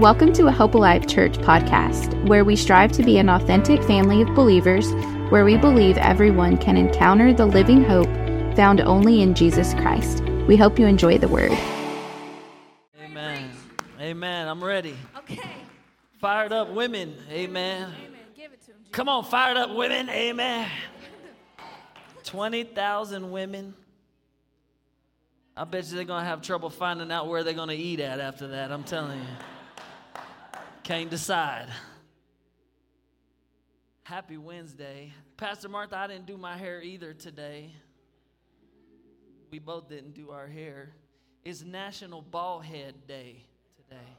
Welcome to a Hope Alive Church podcast, where we strive to be an authentic family of believers, where we believe everyone can encounter the living hope found only in Jesus Christ. We hope you enjoy the word. Amen. Amen. I'm ready. Okay. Fired up women. Amen. Amen. Give it to him. Jesus. Come on, fired up women. Amen. 20,000 women. I bet you they're going to have trouble finding out where they're going to eat at after that. I'm telling you. Can't decide. Happy Wednesday. Pastor Martha, I didn't do my hair either today. We both didn't do our hair. It's National Bald Head Day today.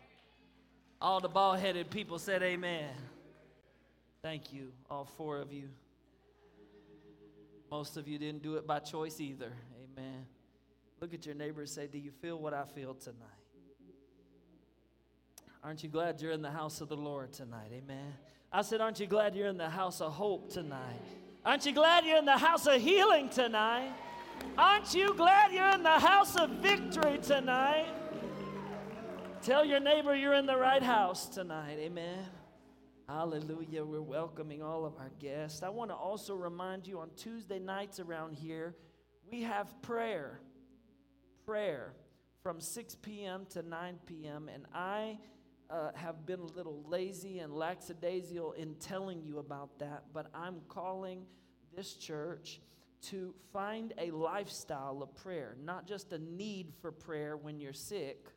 All the bald headed people said amen. Thank you, all four of you. Most of you didn't do it by choice either. Amen. Look at your neighbor and say, Do you feel what I feel tonight? Aren't you glad you're in the house of the Lord tonight? Amen. I said, Aren't you glad you're in the house of hope tonight? Aren't you glad you're in the house of healing tonight? Aren't you glad you're in the house of victory tonight? Tell your neighbor you're in the right house tonight. Amen. Hallelujah. We're welcoming all of our guests. I want to also remind you on Tuesday nights around here, we have prayer. Prayer from 6 p.m. to 9 p.m. And I uh, have been a little lazy and lackadaisical in telling you about that, but I'm calling this church to find a lifestyle of prayer, not just a need for prayer when you're sick,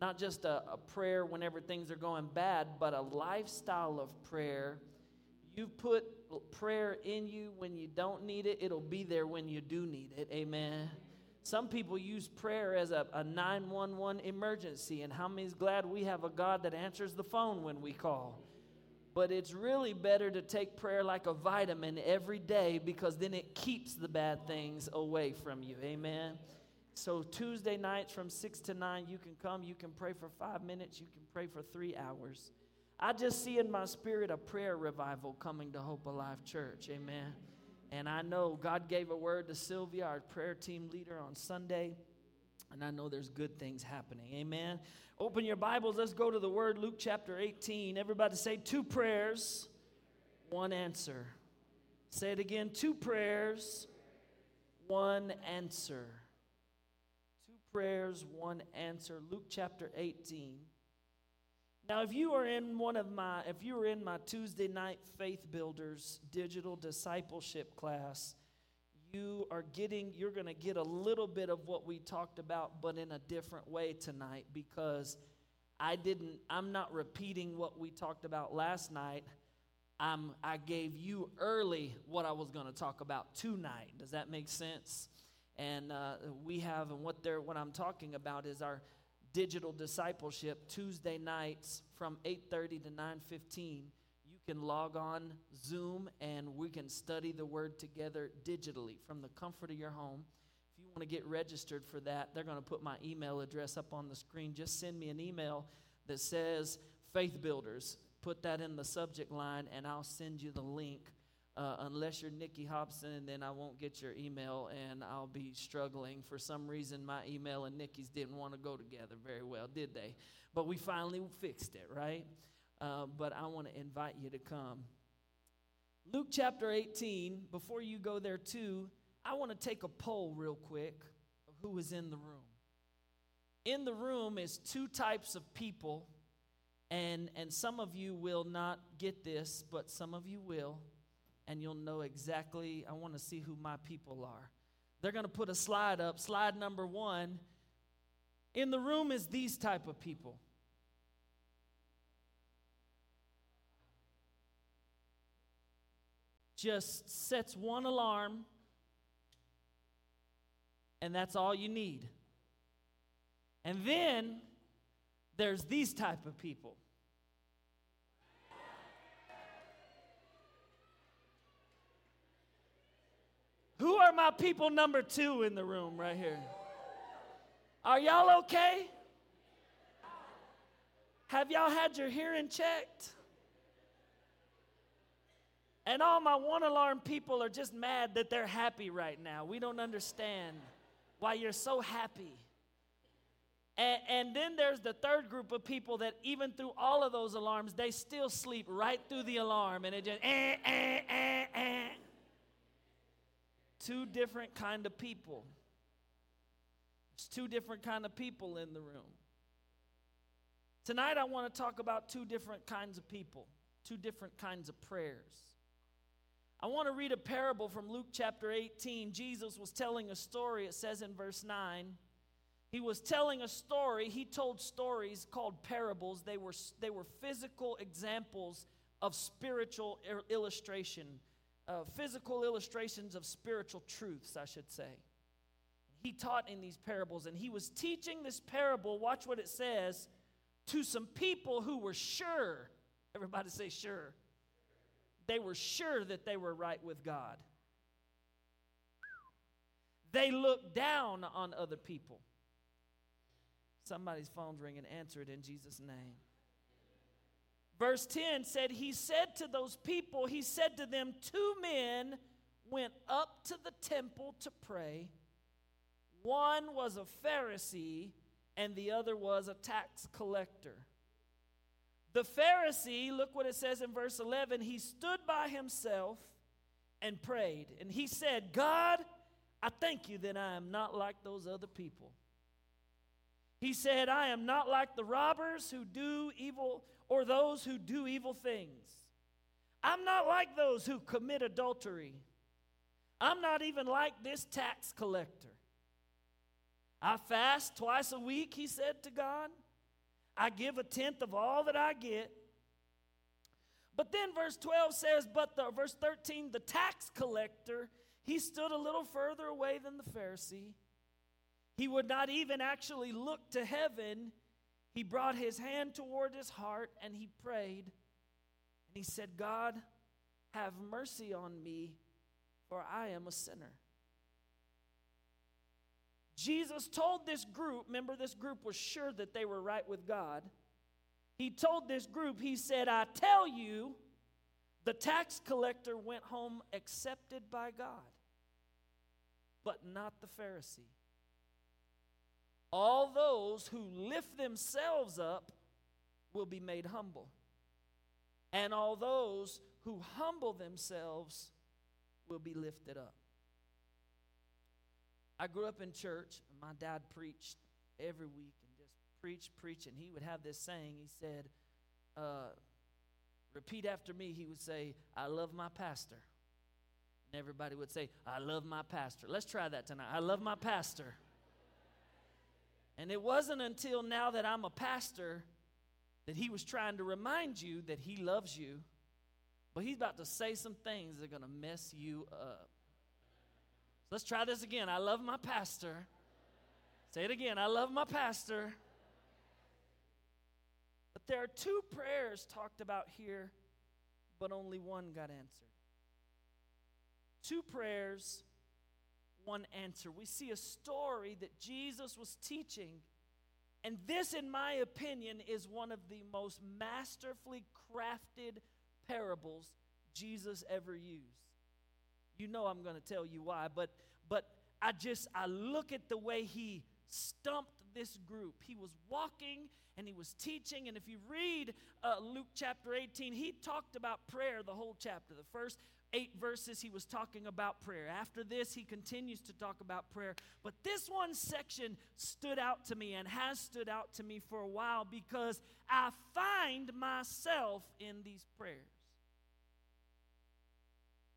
not just a, a prayer whenever things are going bad, but a lifestyle of prayer. You put prayer in you when you don't need it, it'll be there when you do need it. Amen. Some people use prayer as a, a 911 emergency, and how many's glad we have a God that answers the phone when we call? But it's really better to take prayer like a vitamin every day because then it keeps the bad things away from you. Amen. So, Tuesday nights from 6 to 9, you can come, you can pray for five minutes, you can pray for three hours. I just see in my spirit a prayer revival coming to Hope Alive Church. Amen. And I know God gave a word to Sylvia, our prayer team leader, on Sunday. And I know there's good things happening. Amen. Open your Bibles. Let's go to the word, Luke chapter 18. Everybody say two prayers, one answer. Say it again two prayers, one answer. Two prayers, one answer. Luke chapter 18. Now, if you are in one of my, if you were in my Tuesday night Faith Builders digital discipleship class, you are getting, you're going to get a little bit of what we talked about, but in a different way tonight because I didn't, I'm not repeating what we talked about last night. I'm, I gave you early what I was going to talk about tonight. Does that make sense? And uh, we have, and what they're, what I'm talking about is our digital discipleship Tuesday nights from 8:30 to 9:15. You can log on Zoom and we can study the word together digitally from the comfort of your home. If you want to get registered for that, they're going to put my email address up on the screen. Just send me an email that says Faith Builders. Put that in the subject line and I'll send you the link. Uh, unless you're Nikki Hobson, then I won't get your email and I'll be struggling. For some reason, my email and Nikki's didn't want to go together very well, did they? But we finally fixed it, right? Uh, but I want to invite you to come. Luke chapter 18, before you go there too, I want to take a poll real quick of who is in the room. In the room is two types of people, and, and some of you will not get this, but some of you will and you'll know exactly. I want to see who my people are. They're going to put a slide up. Slide number one. In the room is these type of people. Just sets one alarm, and that's all you need. And then there's these type of people. Who are my people number two in the room right here? Are y'all okay? Have y'all had your hearing checked? And all my one alarm people are just mad that they're happy right now. We don't understand why you're so happy. And, and, then there's the third group of people that even through all of those alarms, they still sleep right through the alarm and it just eh, eh, eh, eh. Two different kind of people. It's two different kind of people in the room. Tonight I want to talk about two different kinds of people, two different kinds of prayers. I want to read a parable from Luke chapter 18. Jesus was telling a story, it says in verse 9. He was telling a story. He told stories called parables. They were, they were physical examples of spiritual er, illustration, uh, physical illustrations of spiritual truths, I should say. He taught in these parables, and he was teaching this parable, watch what it says, to some people who were sure. Everybody say sure they were sure that they were right with God. They looked down on other people. Somebody's phone's ringing. Answer it in Jesus' name. Verse 10 said, He said to those people, He said to them, Two men went up to the temple to pray. One was a Pharisee, and the other was a tax collector. The Pharisee, look what it says in verse 11, he stood by himself and prayed. And he said, God, I thank you that I am not like those other people. He said, I am not like the robbers who do evil or those who do evil things. I'm not like those who commit adultery. I'm not even like this tax collector. I fast twice a week, he said to God. I give a tenth of all that I get. But then verse 12 says, but the verse 13, the tax collector, he stood a little further away than the Pharisee. He would not even actually look to heaven. He brought his hand toward his heart and he prayed. And he said, God, have mercy on me, for I am a sinner. Jesus told this group, remember, this group was sure that they were right with God. He told this group, He said, I tell you, the tax collector went home accepted by God, but not the Pharisee. All those who lift themselves up will be made humble, and all those who humble themselves will be lifted up. I grew up in church. My dad preached every week and just preached, preached, and he would have this saying. He said, uh, Repeat after me. He would say, I love my pastor. And everybody would say, I love my pastor. Let's try that tonight. I love my pastor. And it wasn't until now that I'm a pastor that he was trying to remind you that he loves you, but he's about to say some things that are going to mess you up. Let's try this again. I love my pastor. Say it again. I love my pastor. But there are two prayers talked about here, but only one got answered. Two prayers, one answer. We see a story that Jesus was teaching. And this, in my opinion, is one of the most masterfully crafted parables Jesus ever used. You know I'm going to tell you why, but but I just I look at the way he stumped this group. He was walking and he was teaching. And if you read uh, Luke chapter 18, he talked about prayer the whole chapter. The first eight verses, he was talking about prayer. After this, he continues to talk about prayer. But this one section stood out to me and has stood out to me for a while because I find myself in these prayers.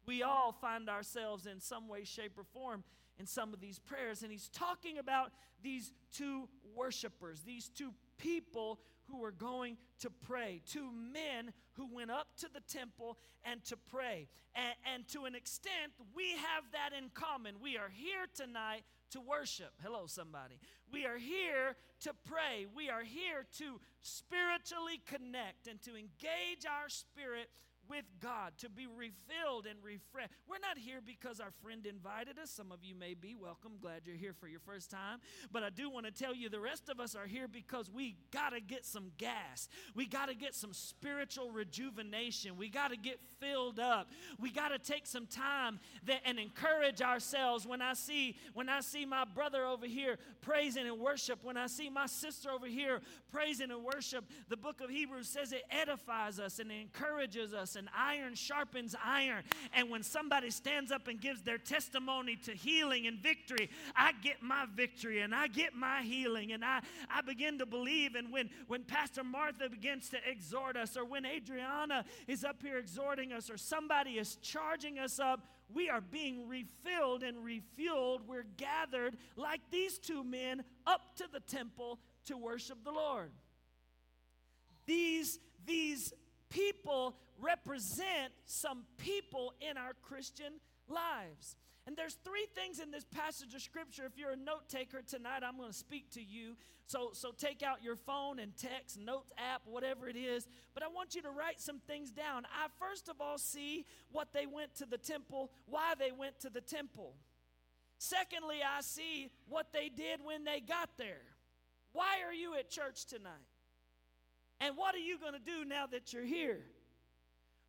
We all find ourselves in some way, shape, or form in some of these prayers. And he's talking about these two worshipers, these two people who were going to pray, two men who went up to the temple and to pray. And, and to an extent, we have that in common. We are here tonight to worship. Hello, somebody. We are here to pray. We are here to spiritually connect and to engage our spirit with God, to be refilled and refreshed. We're not here because our friend invited us. Some of you may be welcome. Glad you're here for your first time. But I do want to tell you the rest of us are here because we got to get some gas. We got to get some spiritual rejuvenation. We got to get filled up. We got to take some time that, and encourage ourselves when I see when I see my brother over here praising and worship, when I see my sister over here praising and worship. The book of Hebrews says it edifies us and encourages us and iron sharpens iron. And when somebody stands up and gives their testimony to healing and victory, I get my victory and I get my healing and I, I begin to believe. And when, when Pastor Martha begins to exhort us, or when Adriana is up here exhorting us, or somebody is charging us up, we are being refilled and refueled. We're gathered like these two men up to the temple to worship the Lord. These, these people represent some people in our Christian lives. And there's three things in this passage of scripture. If you're a note taker tonight, I'm going to speak to you. So, so take out your phone and text, notes app, whatever it is. But I want you to write some things down. I first of all see what they went to the temple, why they went to the temple. Secondly, I see what they did when they got there. Why are you at church tonight? And what are you going to do now that you're here?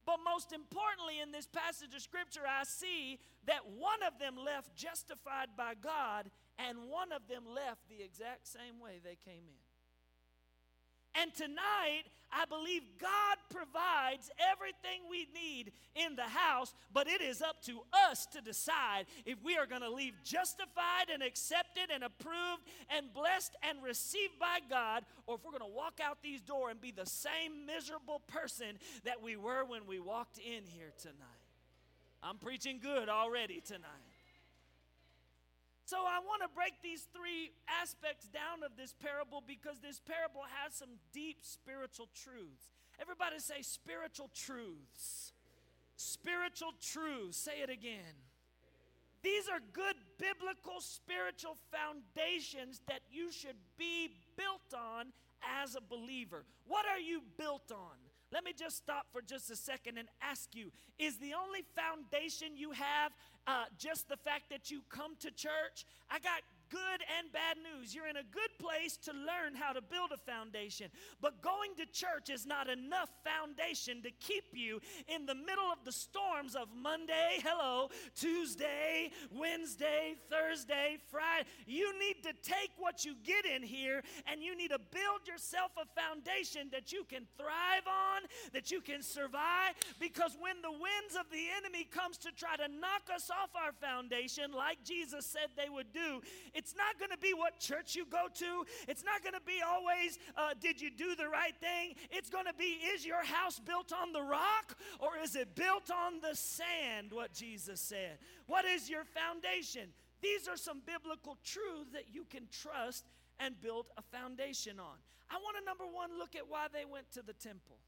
But most importantly, in this passage of Scripture, I see that one of them left justified by God, and one of them left the exact same way they came in. And tonight, I believe God provides everything we need in the house, but it is up to us to decide if we are going to leave justified and accepted and approved and blessed and received by God, or if we're going to walk out these doors and be the same miserable person that we were when we walked in here tonight. I'm preaching good already tonight. So I want to break these three aspects down of this parable because this parable has some deep spiritual truths. Everybody say spiritual truths. Spiritual truths. Say it again. These are good biblical spiritual foundations that you should be built on as a believer. What are you built on? Let me just stop for just a second and ask you Is the only foundation you have uh, just the fact that you come to church? I got good and bad news. You're in a good place to learn how to build a foundation. But going to church is not enough foundation to keep you in the middle of the storms of Monday, hello, Tuesday, Wednesday, Thursday, Friday. You need to take what you get in here and you need to build yourself a foundation that you can thrive on, that you can survive because when the winds of the enemy comes to try to knock us off our foundation like Jesus said they would do, it's not going to be what church you go to. It's not going to be always, uh, did you do the right thing? It's going to be, is your house built on the rock or is it built on the sand? What Jesus said. What is your foundation? These are some biblical truths that you can trust and build a foundation on. I want to, number one, look at why they went to the temple.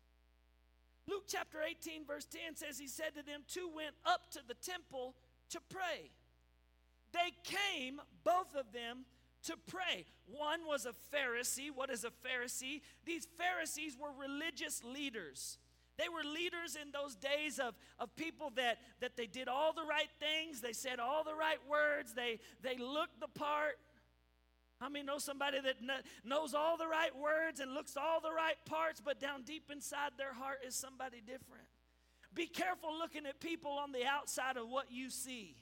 Luke chapter 18, verse 10 says, He said to them, Two went up to the temple to pray. They came, both of them, to pray. One was a Pharisee. What is a Pharisee? These Pharisees were religious leaders. They were leaders in those days of, of people that, that they did all the right things, they said all the right words, they, they looked the part. I mean, know somebody that knows all the right words and looks all the right parts, but down deep inside their heart is somebody different? Be careful looking at people on the outside of what you see.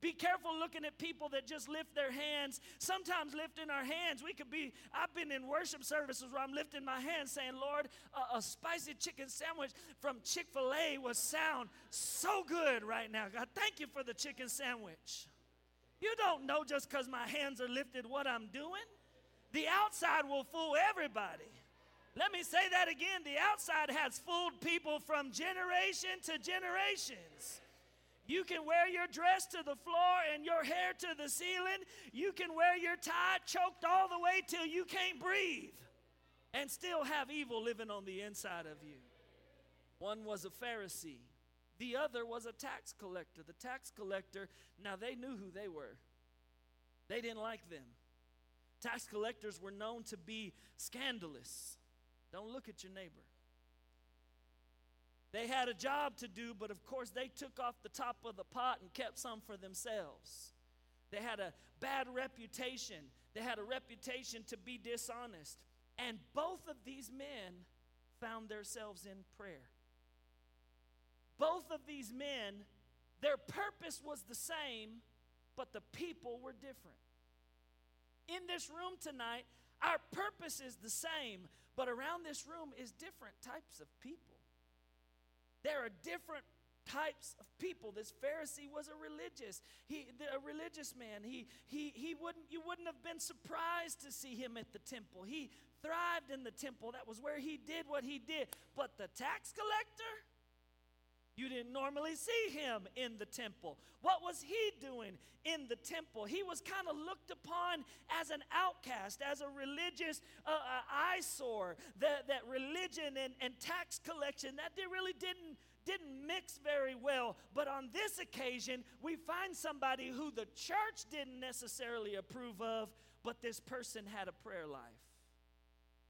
Be careful looking at people that just lift their hands. Sometimes lifting our hands, we could be. I've been in worship services where I'm lifting my hands saying, Lord, a, a spicy chicken sandwich from Chick fil A would sound so good right now. God, thank you for the chicken sandwich. You don't know just because my hands are lifted what I'm doing. The outside will fool everybody. Let me say that again. The outside has fooled people from generation to generations. You can wear your dress to the floor and your hair to the ceiling. You can wear your tie choked all the way till you can't breathe and still have evil living on the inside of you. One was a Pharisee, the other was a tax collector. The tax collector, now they knew who they were, they didn't like them. Tax collectors were known to be scandalous. Don't look at your neighbor. They had a job to do, but of course they took off the top of the pot and kept some for themselves. They had a bad reputation. They had a reputation to be dishonest. And both of these men found themselves in prayer. Both of these men, their purpose was the same, but the people were different. In this room tonight, our purpose is the same, but around this room is different types of people. There are different types of people. This Pharisee was a religious, he, a religious man. He, he, he wouldn't, you wouldn't have been surprised to see him at the temple. He thrived in the temple. That was where he did what he did. But the tax collector, you didn't normally see him in the temple. What was he doing in the temple? He was kind of looked upon as an outcast, as a religious uh, uh, eyesore. That, that religion and, and tax collection, that they really didn't didn't mix very well. But on this occasion, we find somebody who the church didn't necessarily approve of, but this person had a prayer life.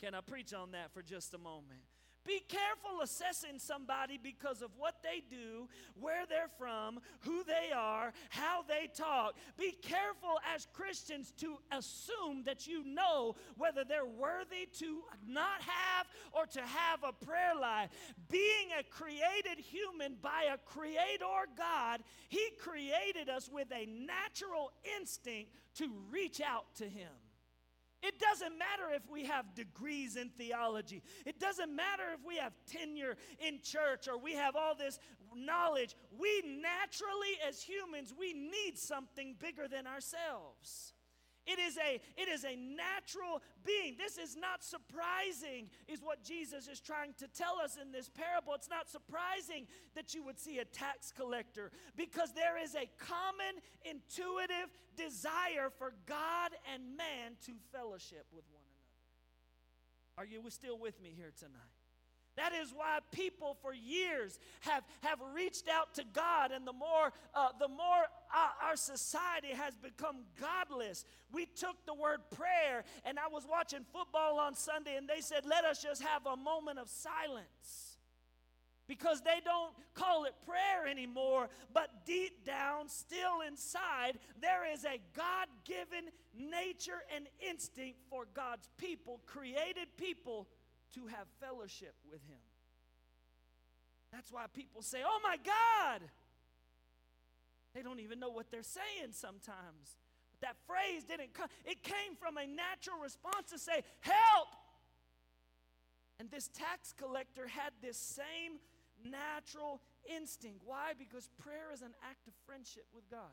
Can I preach on that for just a moment? Be careful assessing somebody because of what they do, where they're from, who they are, how they talk. Be careful as Christians to assume that you know whether they're worthy to not have or to have a prayer life. Being a created human by a creator God, He created us with a natural instinct to reach out to Him. It doesn't matter if we have degrees in theology. It doesn't matter if we have tenure in church or we have all this knowledge. We naturally, as humans, we need something bigger than ourselves. It is a it is a natural being. This is not surprising is what Jesus is trying to tell us in this parable. It's not surprising that you would see a tax collector because there is a common intuitive desire for God and man to fellowship with one another. Are you still with me here tonight? That is why people for years have, have reached out to God, and the more, uh, the more uh, our society has become godless. We took the word prayer, and I was watching football on Sunday, and they said, Let us just have a moment of silence. Because they don't call it prayer anymore, but deep down, still inside, there is a God given nature and instinct for God's people, created people to have fellowship with Him. That's why people say, Oh my God! They don't even know what they're saying sometimes. But that phrase didn't come, it came from a natural response to say, Help! And this tax collector had this same natural instinct. Why? Because prayer is an act of friendship with God.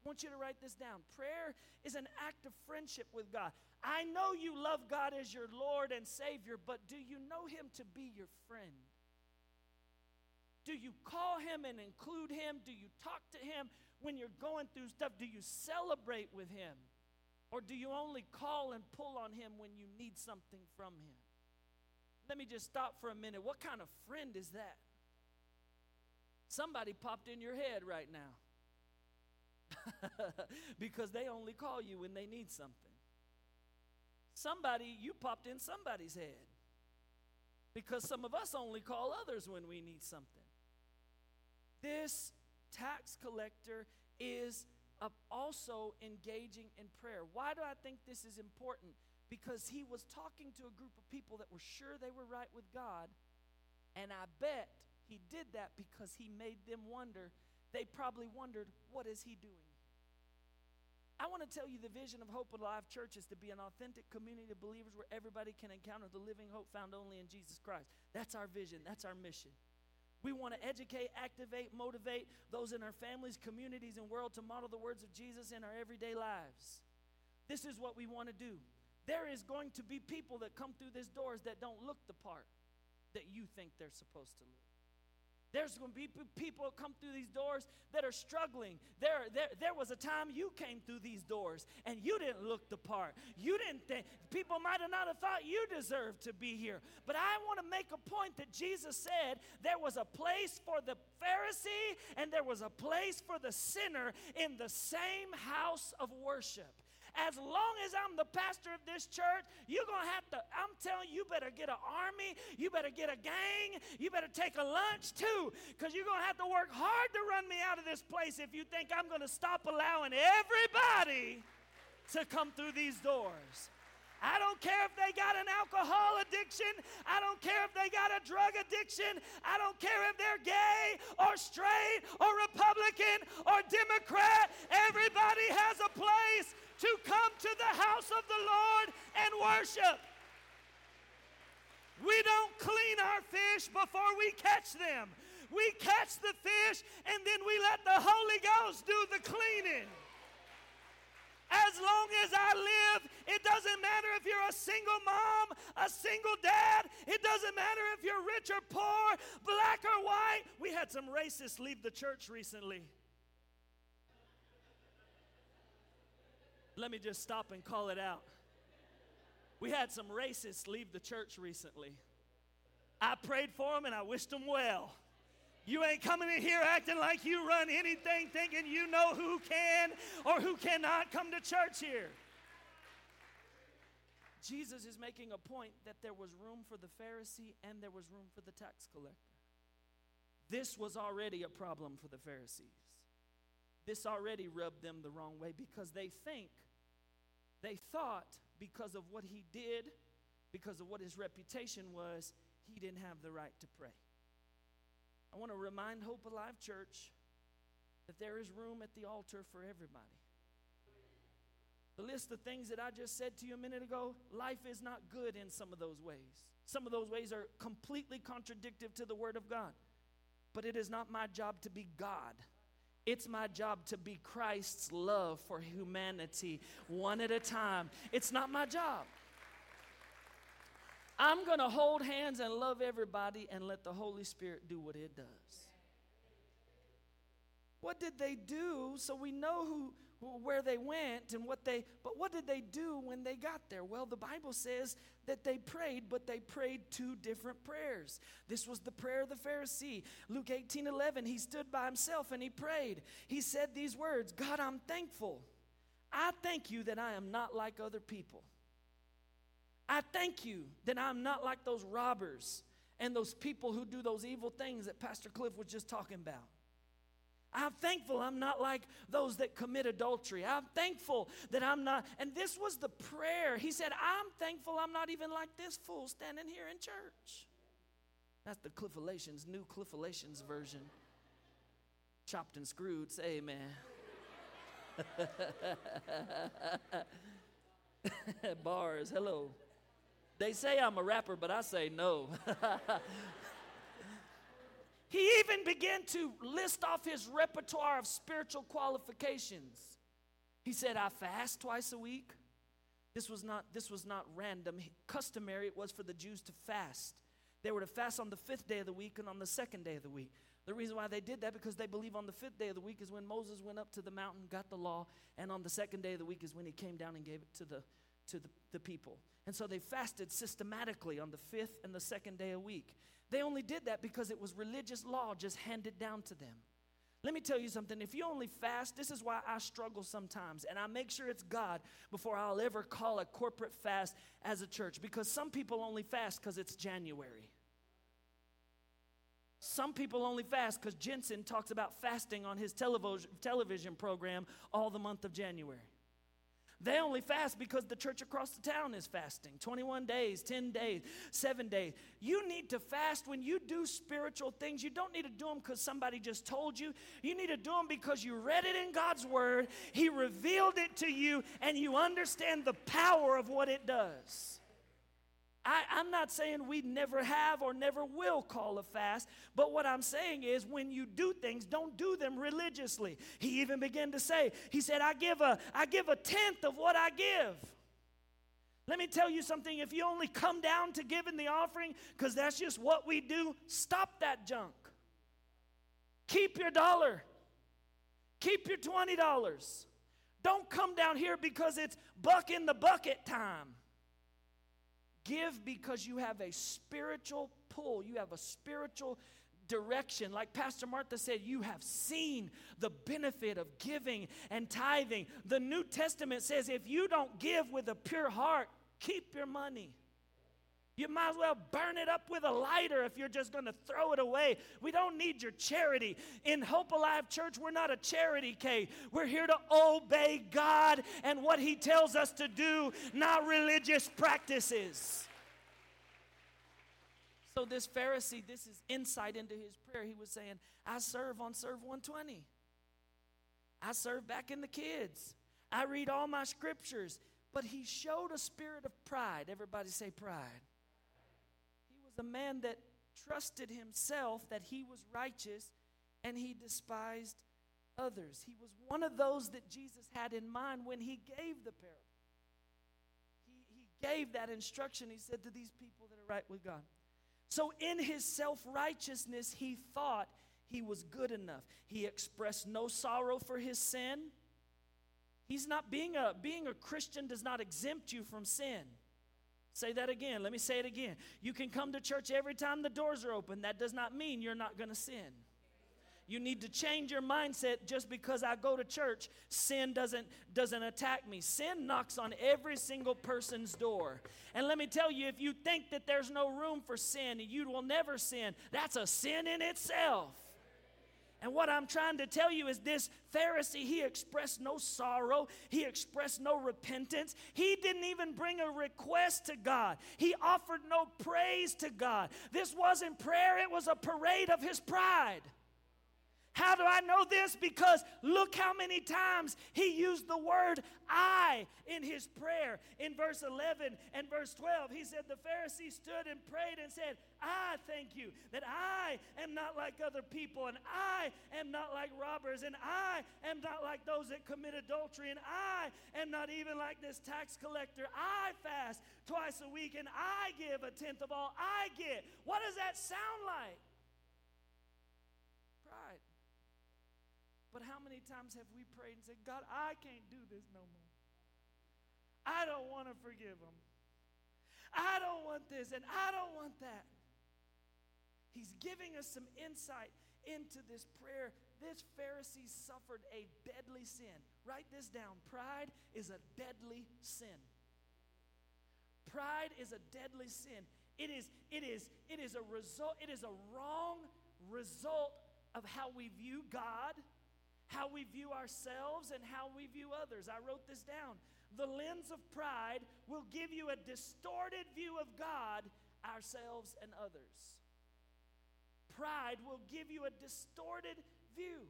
I want you to write this down. Prayer is an act of friendship with God. I know you love God as your Lord and Savior, but do you know Him to be your friend? Do you call Him and include Him? Do you talk to Him when you're going through stuff? Do you celebrate with Him? Or do you only call and pull on Him when you need something from Him? Let me just stop for a minute. What kind of friend is that? Somebody popped in your head right now. because they only call you when they need something. Somebody, you popped in somebody's head. Because some of us only call others when we need something. This tax collector is also engaging in prayer. Why do I think this is important? Because he was talking to a group of people that were sure they were right with God, and I bet he did that because he made them wonder they probably wondered, what is he doing? I want to tell you the vision of Hope Alive Church is to be an authentic community of believers where everybody can encounter the living hope found only in Jesus Christ. That's our vision, that's our mission. We want to educate, activate, motivate those in our families, communities, and world to model the words of Jesus in our everyday lives. This is what we want to do. There is going to be people that come through these doors that don't look the part that you think they're supposed to look. There's going to be people come through these doors that are struggling. There, there, there was a time you came through these doors and you didn't look the part. You didn't think, people might have not have thought you deserved to be here. But I want to make a point that Jesus said there was a place for the Pharisee and there was a place for the sinner in the same house of worship. As long as I'm the pastor of this church, you're going to have to, I'm telling you, you better get an army, you better get a gang, you better take a lunch too, because you're going to have to work hard to run me out of this place if you think I'm going to stop allowing everybody to come through these doors. I don't care if they got an alcohol addiction. I don't care if they got a drug addiction. I don't care if they're gay or straight or Republican or Democrat. Everybody has a place to come to the house of the Lord and worship. We don't clean our fish before we catch them. We catch the fish and then we let the Holy Ghost do the cleaning. As long as I live, it doesn't matter if you're a single mom, a single dad, it doesn't matter if you're rich or poor, black or white. We had some racists leave the church recently. Let me just stop and call it out. We had some racists leave the church recently. I prayed for them and I wished them well. You ain't coming in here acting like you run anything thinking you know who can or who cannot come to church here. Jesus is making a point that there was room for the Pharisee and there was room for the tax collector. This was already a problem for the Pharisees. This already rubbed them the wrong way because they think, they thought because of what he did, because of what his reputation was, he didn't have the right to pray. I want to remind Hope Alive Church that there is room at the altar for everybody. The list of things that I just said to you a minute ago, life is not good in some of those ways. Some of those ways are completely contradictory to the Word of God. But it is not my job to be God. It's my job to be Christ's love for humanity one at a time. It's not my job. I'm going to hold hands and love everybody and let the Holy Spirit do what it does. What did they do so we know who, where they went and what they but what did they do when they got there? Well, the Bible says that they prayed, but they prayed two different prayers. This was the prayer of the Pharisee. Luke 18 11, he stood by himself and he prayed. He said these words God, I'm thankful. I thank you that I am not like other people. I thank you that I'm not like those robbers and those people who do those evil things that Pastor Cliff was just talking about. I'm thankful I'm not like those that commit adultery. I'm thankful that I'm not. And this was the prayer. He said, I'm thankful I'm not even like this fool standing here in church. That's the Cliffalations, new Cliffalations version. Chopped and screwed. Say amen. Bars, hello. They say I'm a rapper, but I say no. he even began to list off his repertoire of spiritual qualifications. He said, I fast twice a week. This was not, this was not random. Customary it was for the Jews to fast. They were to fast on the fifth day of the week and on the second day of the week. The reason why they did that because they believe on the fifth day of the week is when Moses went up to the mountain, got the law, and on the second day of the week is when he came down and gave it to the to the, the people. And so they fasted systematically on the fifth and the second day a week. They only did that because it was religious law just handed down to them. Let me tell you something. If you only fast, this is why I struggle sometimes. And I make sure it's God before I'll ever call a corporate fast as a church. Because some people only fast because it's January. Some people only fast because Jentezen talks about fasting on his television, program all the month of January. They only fast because the church across the town is fasting 21 days, 10 days, 7 days. You need to fast when you do spiritual things. You don't need to do them because somebody just told you. You need to do them because you read it in God's Word, He revealed it to you, and you understand the power of what it does. I, am not saying we never have or never will call a fast, but what I'm saying is when you do things, don't do them religiously. He even began to say, he said, I give a, I give a tenth of what I give. Let me tell you something, if you only come down to giving the offering, because that's just what we do, stop that junk. Keep your dollar. Keep your $20. Don't come down here because it's buck in the bucket time. Give because you have a spiritual pull, you have a spiritual direction. Like Pastor Martha said, you have seen the benefit of giving and tithing. The New Testament says if you don't give with a pure heart, keep your money. You might as well burn it up with a lighter if you're just going to throw it away. We don't need your charity. In Hope Alive Church, we're not a charity cave. We're here to obey God and what He tells us to do, not religious practices. So, this Pharisee, this is insight into his prayer. He was saying, I serve on Serve 120. I serve back in the kids. I read all my scriptures. But he showed a spirit of pride. Everybody say pride. He was a man that trusted himself that he was righteous and he despised others. He was one of those that Jesus had in mind when he gave the parable. He, he gave that instruction. He said to these people that are right with God. So, in his self righteousness, he thought he was good enough. He expressed no sorrow for his sin. He's not being a being a Christian does not exempt you from sin. Say that again. Let me say it again. You can come to church every time the doors are open. That does not mean you're not going to sin. You need to change your mindset just because I go to church, sin doesn't doesn't attack me. Sin knocks on every single person's door. And let me tell you if you think that there's no room for sin and you will never sin, that's a sin in itself. And what I'm trying to tell you is this Pharisee, he expressed no sorrow, he expressed no repentance, he didn't even bring a request to God, he offered no praise to God. This wasn't prayer, it was a parade of his pride. How do I know this? Because look how many times he used the word I in his prayer. In verse 11 and verse 12, he said, The Pharisee stood and prayed and said, I thank you that I am not like other people, and I am not like robbers, and I am not like those that commit adultery, and I am not even like this tax collector. I fast twice a week, and I give a tenth of all I get. What does that sound like? But how many times have we prayed and said, God, I can't do this no more? I don't want to forgive them. I don't want this and I don't want that. He's giving us some insight into this prayer. This Pharisee suffered a deadly sin. Write this down. Pride is a deadly sin. Pride is a deadly sin. It is, it is, it is a result, it is a wrong result of how we view God how we view ourselves and how we view others. I wrote this down. The lens of pride will give you a distorted view of God, ourselves, and others. Pride will give you a distorted view.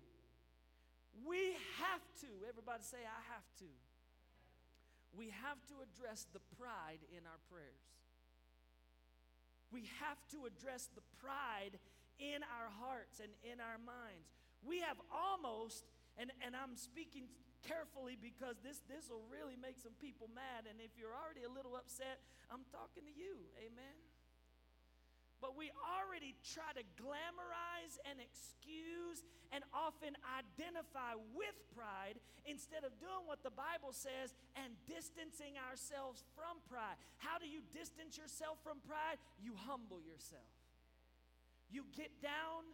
We have to, everybody say, I have to. We have to address the pride in our prayers. We have to address the pride in our hearts and in our minds. We have almost, and, and I'm speaking carefully because this this will really make some people mad. And if you're already a little upset, I'm talking to you. Amen. But we already try to glamorize and excuse and often identify with pride instead of doing what the Bible says and distancing ourselves from pride. How do you distance yourself from pride? You humble yourself. You get down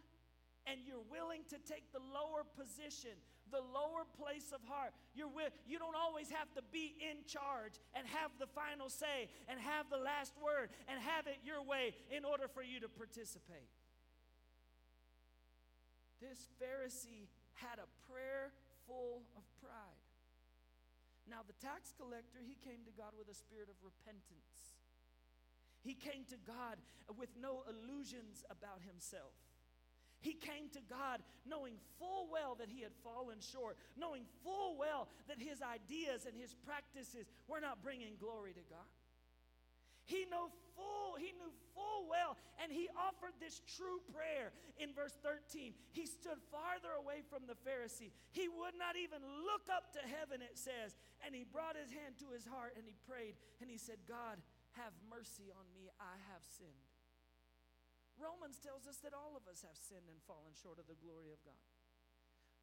and you're willing to take the lower position, the lower place of heart. You're with, you don't always have to be in charge and have the final say and have the last word and have it your way in order for you to participate. This Pharisee had a prayer full of pride. Now, the tax collector, he came to God with a spirit of repentance. He came to God with no illusions about himself. He came to God knowing full well that he had fallen short, knowing full well that his ideas and his practices were not bringing glory to God. He knew full, he knew full well, and he offered this true prayer in verse 13. He stood farther away from the Pharisee. He would not even look up to heaven, it says, and he brought his hand to his heart and he prayed and he said, God, have mercy on me, I have sinned. Romans tells us that all of us have sinned and fallen short of the glory of God.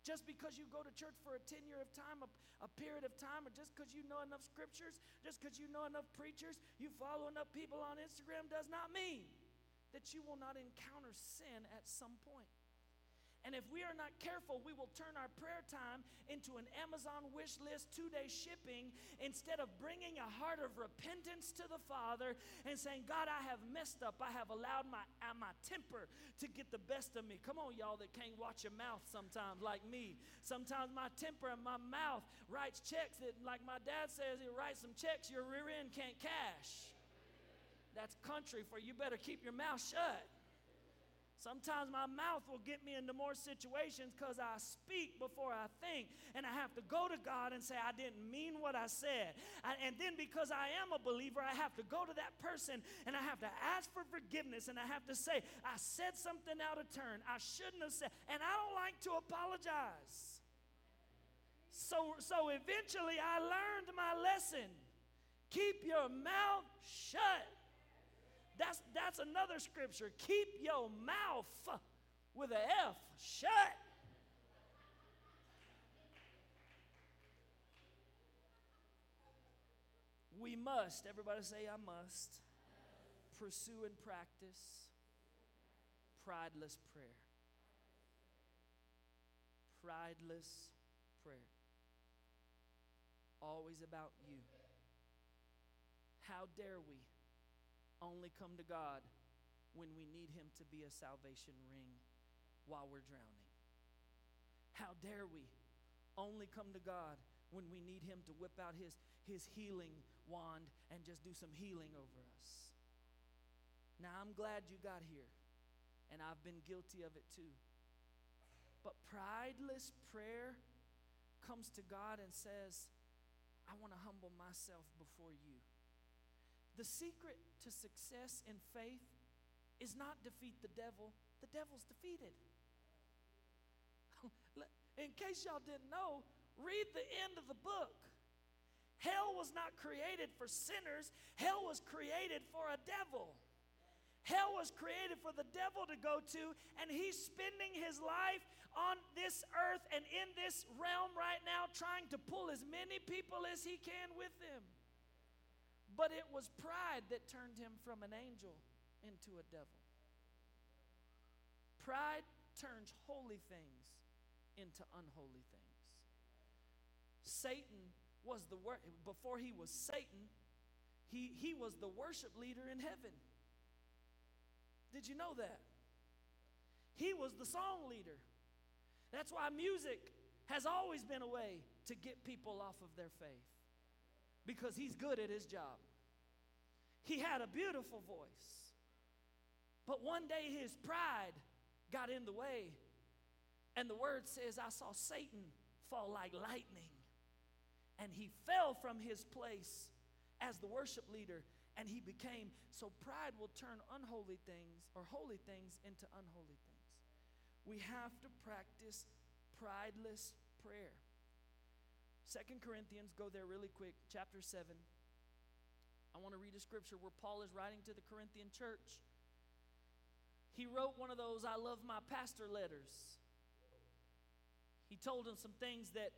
Just because you go to church for a tenure of time, a, a period of time, or just because you know enough scriptures, just because you know enough preachers, you follow enough people on Instagram, does not mean that you will not encounter sin at some point. And if we are not careful, we will turn our prayer time into an Amazon wish list two day shipping instead of bringing a heart of repentance to the Father and saying, God, I have messed up. I have allowed my, uh, my temper to get the best of me. Come on, y'all that can't watch your mouth sometimes, like me. Sometimes my temper and my mouth writes checks that, like my dad says, he writes some checks your rear end can't cash. That's country for you better keep your mouth shut. Sometimes my mouth will get me into more situations because I speak before I think. And I have to go to God and say, I didn't mean what I said. and then because I am a believer, I have to go to that person and I have to ask for forgiveness. And I have to say, I said something out of turn. I shouldn't have said. And I don't like to apologize. So, so eventually I learned my lesson. Keep your mouth shut. That's, that's another scripture. Keep your mouth with an F shut. We must, everybody say, I must, pursue and practice prideless prayer. Prideless prayer. Always about you. How dare we? Only come to God when we need Him to be a salvation ring while we're drowning? How dare we only come to God when we need Him to whip out His, his healing wand and just do some healing over us? Now, I'm glad you got here, and I've been guilty of it too. But prideless prayer comes to God and says, I want to humble myself before you. The secret to success in faith is not defeat the devil, the devil's defeated. in case y'all didn't know, read the end of the book. Hell was not created for sinners, hell was created for a devil. Hell was created for the devil to go to, and he's spending his life on this earth and in this realm right now trying to pull as many people as he can with him. But it was pride that turned him from an angel into a devil. Pride turns holy things into unholy things. Satan was the wor- before he was Satan, he, he was the worship leader in heaven. Did you know that? He was the song leader. That's why music has always been a way to get people off of their faith because he's good at his job. He had a beautiful voice. But one day his pride got in the way. And the word says, I saw Satan fall like lightning. And he fell from his place as the worship leader. And he became, so pride will turn unholy things or holy things into unholy things. We have to practice prideless prayer. Second Corinthians, go there really quick, chapter 7. I want to read a scripture where Paul is writing to the Corinthian church. He wrote one of those I love my pastor letters. He told them some things that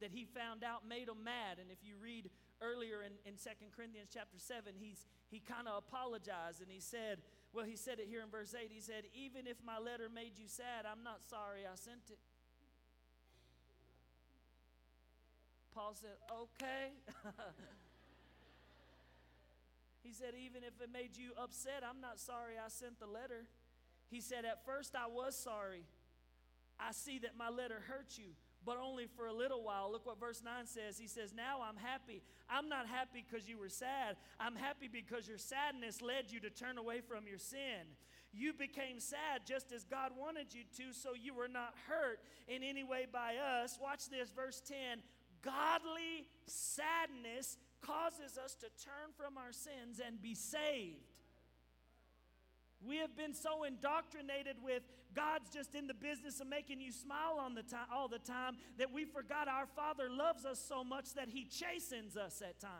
that he found out made him mad. And if you read earlier in, in 2 Corinthians chapter 7, he's, he kind of apologized and he said, well, he said it here in verse 8. He said, Even if my letter made you sad, I'm not sorry I sent it. Paul said, Okay. he said, Even if it made you upset, I'm not sorry I sent the letter. He said, At first I was sorry. I see that my letter hurt you, but only for a little while. Look what verse 9 says. He says, Now I'm happy. I'm not happy because you were sad. I'm happy because your sadness led you to turn away from your sin. You became sad just as God wanted you to, so you were not hurt in any way by us. Watch this, verse 10 godly sadness causes us to turn from our sins and be saved. We have been so indoctrinated with God's just in the business of making you smile on the time, all the time that we forgot our Father loves us so much that He chastens us at times.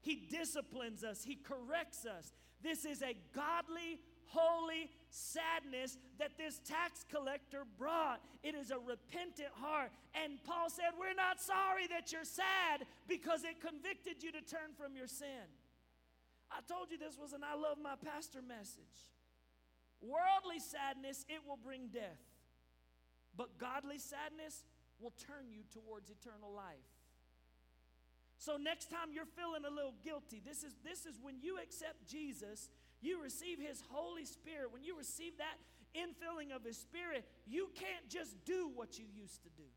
He disciplines us, He corrects us. This is a godly holy sadness that this tax collector brought. It is a repentant heart. And Paul said, We're not sorry that you're sad because it convicted you to turn from your sin. I told you this was an I love my pastor message. Worldly sadness, it will bring death. But godly sadness will turn you towards eternal life. So next time you're feeling a little guilty, this is this is when you accept Jesus, you receive his Holy Spirit. When you receive that infilling of his spirit, you can't just do what you used to do.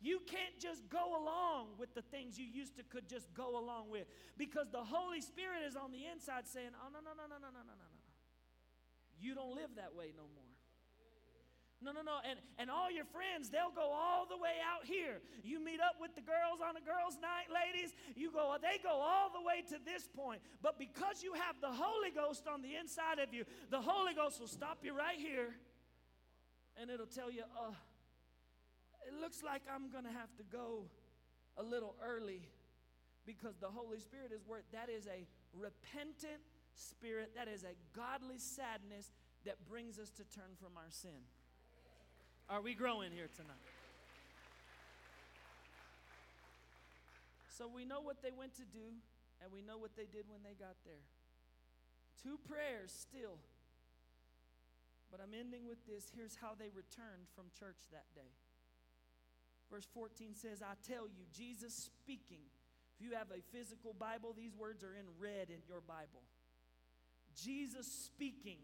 You can't just go along with the things you used to could just go along with because the Holy Spirit is on the inside saying, "Oh no no no no no no no no no. You don't live that way no more." No, no, no. And, and all your friends, they'll go all the way out here. You meet up with the girls on a girls' night, ladies. You go, they go all the way to this point. But because you have the Holy Ghost on the inside of you, the Holy Ghost will stop you right here and it'll tell you, uh, it looks like I'm going to have to go a little early because the Holy Spirit is where that is a repentant spirit, that is a godly sadness that brings us to turn from our sin. Are we growing here tonight? So we know what they went to do, and we know what they did when they got there. Two prayers still. But I'm ending with this. Here's how they returned from church that day. Verse 14 says, I tell you, Jesus speaking. If you have a physical Bible, these words are in red in your Bible. Jesus speaking.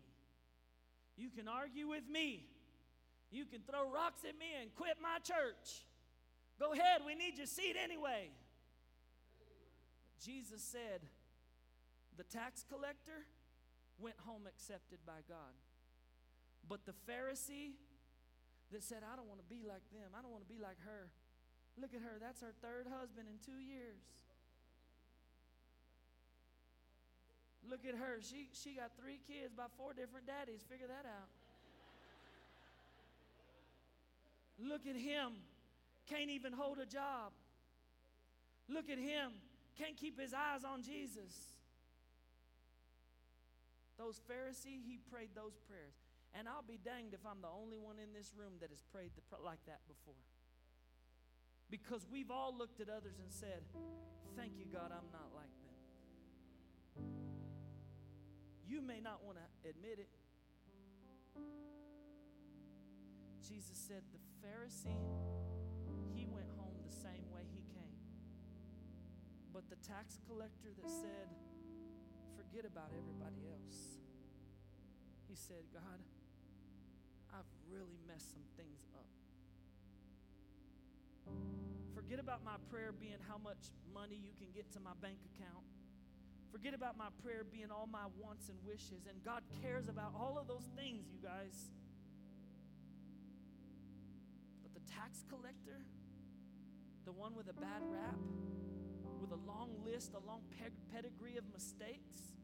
You can argue with me. You can throw rocks at me and quit my church. Go ahead, we need your seat anyway. But Jesus said, the tax collector went home accepted by God. But the Pharisee that said, I don't want to be like them. I don't want to be like her. Look at her. That's her third husband in two years. Look at her. She, she got three kids by four different daddies. Figure that out. Look at him. Can't even hold a job. Look at him. Can't keep his eyes on Jesus. Those Pharisee, he prayed those prayers. And I'll be danged if I'm the only one in this room that has prayed the, like that before. Because we've all looked at others and said, Thank you, God, I'm not like them. You may not want to admit it. Jesus said, Pharisee, he went home the same way he came. But the tax collector that said, Forget about everybody else, he said, God, I've really messed some things up. Forget about my prayer being how much money you can get to my bank account. Forget about my prayer being all my wants and wishes. And God cares about all of those things, you guys. Tax collector, the one with a bad rap, with a long list, a long pedigree of mistakes,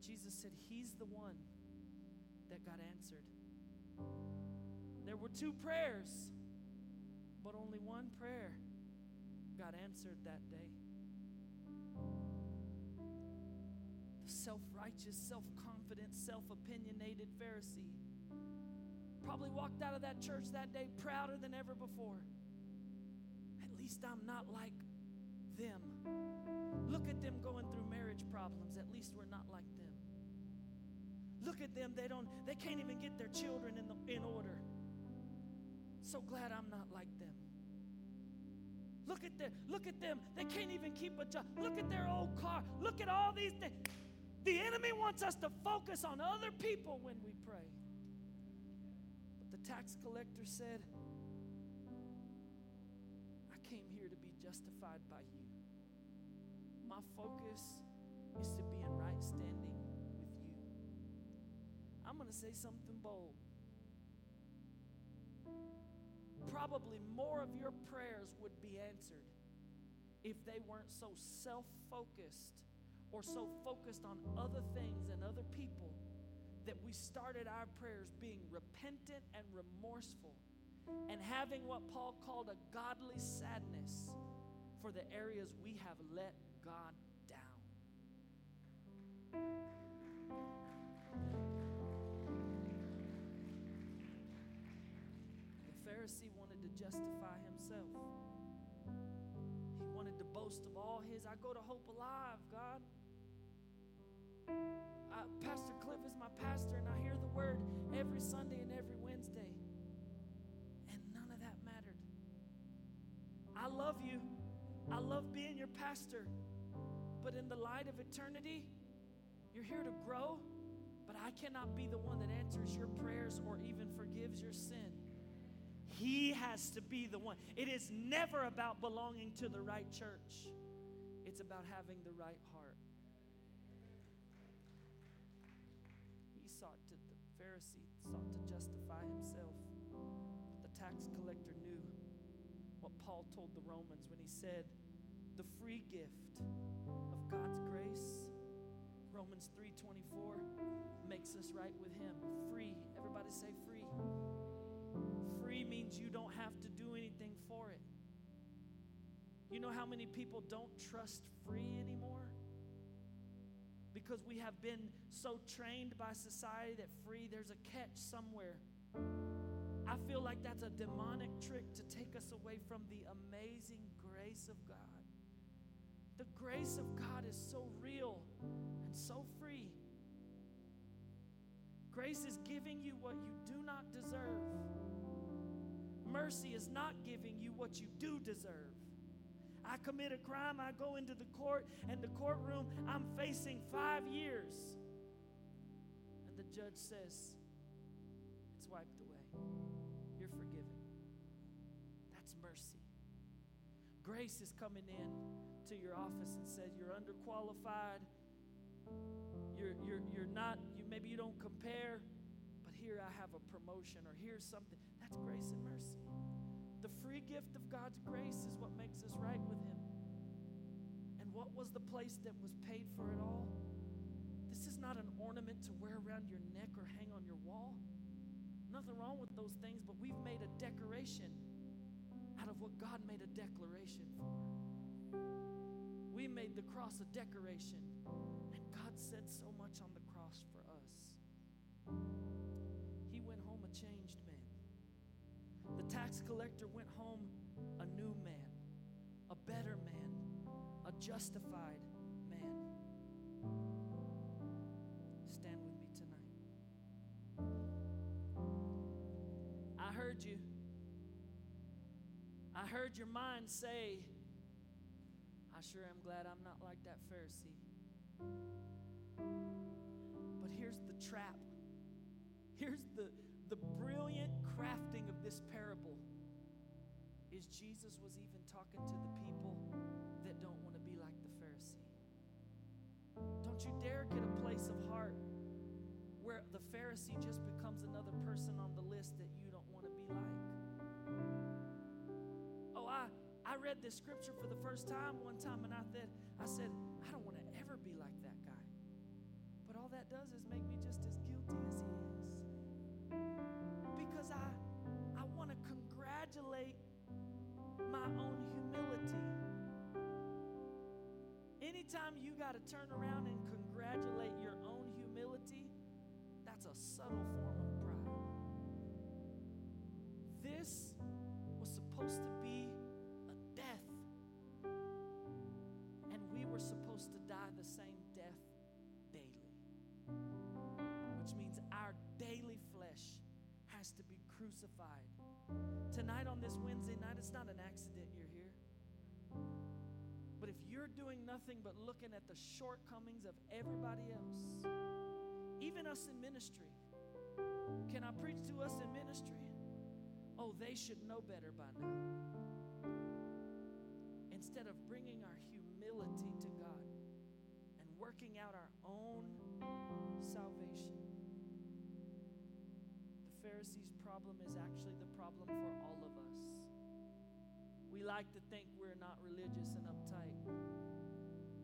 Jesus said, He's the one that got answered. There were two prayers, but only one prayer got answered that day. The self righteous, self confident, self opinionated Pharisee probably walked out of that church that day prouder than ever before. At least I'm not like them. Look at them going through marriage problems. At least we're not like them. Look at them. They don't they can't even get their children in the in order. So glad I'm not like them. Look at them. Look at them. They can't even keep a job. Look at their old car. Look at all these things. The enemy wants us to focus on other people when we pray. Tax collector said, I came here to be justified by you. My focus is to be in right standing with you. I'm going to say something bold. Probably more of your prayers would be answered if they weren't so self focused or so focused on other things and other people that we started our prayers being repentant and remorseful and having what Paul called a godly sadness for the areas we have let God down. The Pharisee wanted to justify himself. He wanted to boast of all his, I go to Hope Alive, God. Uh, pastor Cliff is my pastor, and I hear the word every Sunday and every Wednesday. And none of that mattered. I love you. I love being your pastor. But in the light of eternity, you're here to grow, but I cannot be the one that answers your prayers or even forgives your sin. He has to be the one. It is never about belonging to the right church, it's about having the right heart. Pharisee sought to justify himself. But the tax collector knew what Paul told the Romans when he said, the free gift of God's grace. Romans 3:24 makes us right with him. Free. Everybody say free. Free means you don't have to do anything for it. You know how many people don't trust free anymore? Because we have been so trained by society that free, there's a catch somewhere. I feel like that's a demonic trick to take us away from the amazing grace of God. The grace of God is so real and so free. Grace is giving you what you do not deserve. Mercy is not giving you what you do deserve. I commit a crime, I go into the court, and the courtroom, I'm facing five years. And the judge says, It's wiped away. You're forgiven. That's mercy. Grace is coming in to your office and said, You're underqualified. You're, you're, you're not, you, maybe you don't compare, but here I have a promotion or here's something. That's grace and mercy. The free gift of God's grace is what makes us right with Him. And what was the place that was paid for it all? This is not an ornament to wear around your neck or hang on your wall. Nothing wrong with those things, but we've made a decoration out of what God made a declaration for. We made the cross a decoration, and God said so much on the cross for us. He went home a changed. The tax collector went home a new man, a better man, a justified man. Stand with me tonight. I heard you. I heard your mind say, I sure am glad I'm not like that Pharisee. But here's the trap. Here's the, is Jesus was even talking to the people that don't want to be like the Pharisee. Don't you dare get a place of heart where the Pharisee just becomes another person on the list that you don't want to be like. Oh, I I read this scripture for the first time one time and I said, I said, I don't want to ever be like that guy. But all that does is make me just as guilty as he is. Because I I want to congratulate my own humility. Anytime you got to turn around and congratulate your own humility, that's a subtle form of pride. This was supposed to be a death, and we were supposed to die the same death daily, which means our daily flesh has to be crucified. Tonight, on this Wednesday night, it's not an accident you're here. But if you're doing nothing but looking at the shortcomings of everybody else, even us in ministry, can I preach to us in ministry? Oh, they should know better by now. Instead of bringing our humility to God and working out our own salvation, the Pharisees' problem for all of us. We like to think we're not religious and uptight,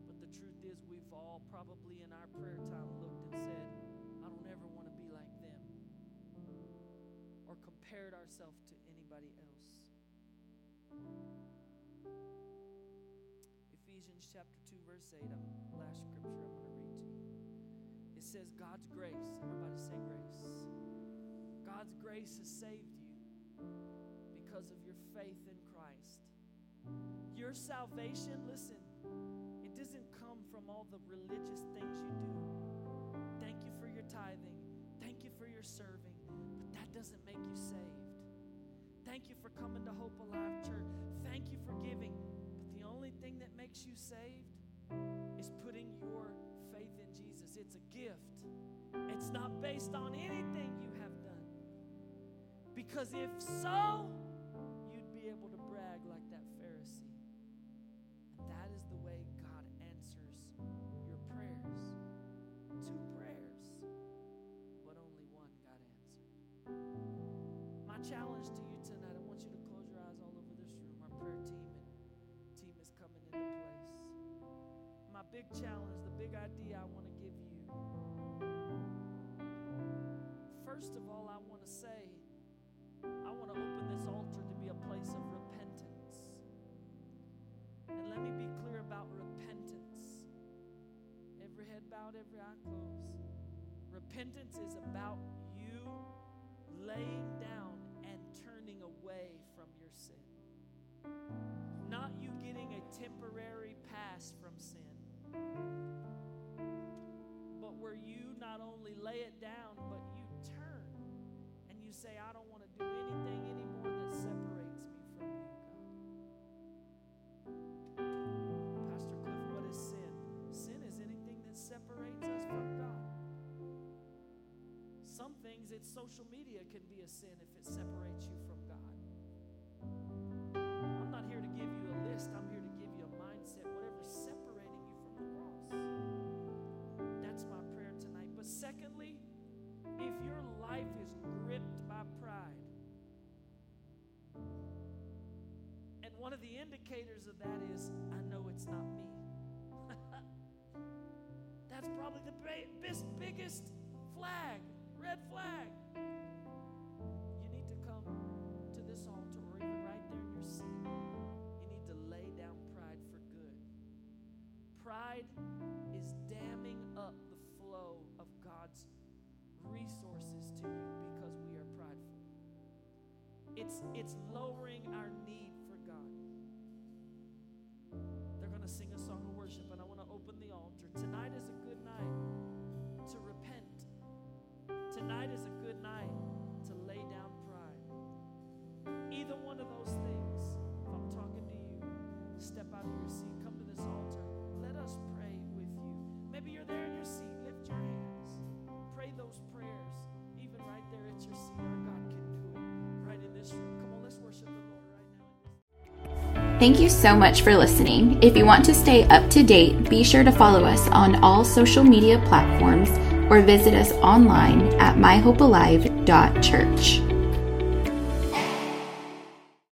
but the truth is, we've all probably in our prayer time looked and said, I don't ever want to be like them, or compared ourselves to anybody else. Ephesians chapter 2, verse 8, I'm, last scripture I'm going to read to you. It says, God's grace, everybody say grace. God's grace has saved because of your faith in Christ. Your salvation, listen, it doesn't come from all the religious things you do. Thank you for your tithing. Thank you for your serving, but that doesn't make you saved. Thank you for coming to Hope Alive Church. Thank you for giving. But the only thing that makes you saved is putting your faith in Jesus. It's a gift, it's not based on anything. Because if so, you'd be able to brag like that Pharisee. And that is the way God answers your prayers. Two prayers, but only one got answered. My challenge to you tonight, I want you to close your eyes all over this room. Our prayer team and team is coming into place. My big challenge, the big idea I want to give you. First of all, I want to say, Repentance is about you laying down and turning away from your sin. Not you getting a temporary pass from sin, but where you not only lay it down, but you turn and you say, I don't social media can be a sin if it separates you from God. I'm not here to give you a list, I'm here to give you a mindset, whatever's separating you from the cross. That's my prayer tonight. But secondly, if your life is gripped by pride, and one of the indicators of that is, I know it's not me. That's probably the biggest, flag, red flag. Pride is damming up the flow of God's resources to you because we are prideful. It's, it's lowering Thank you so much for listening. If you want to stay up to date, be sure to follow us on all social media platforms or visit us online at myhopealive.church.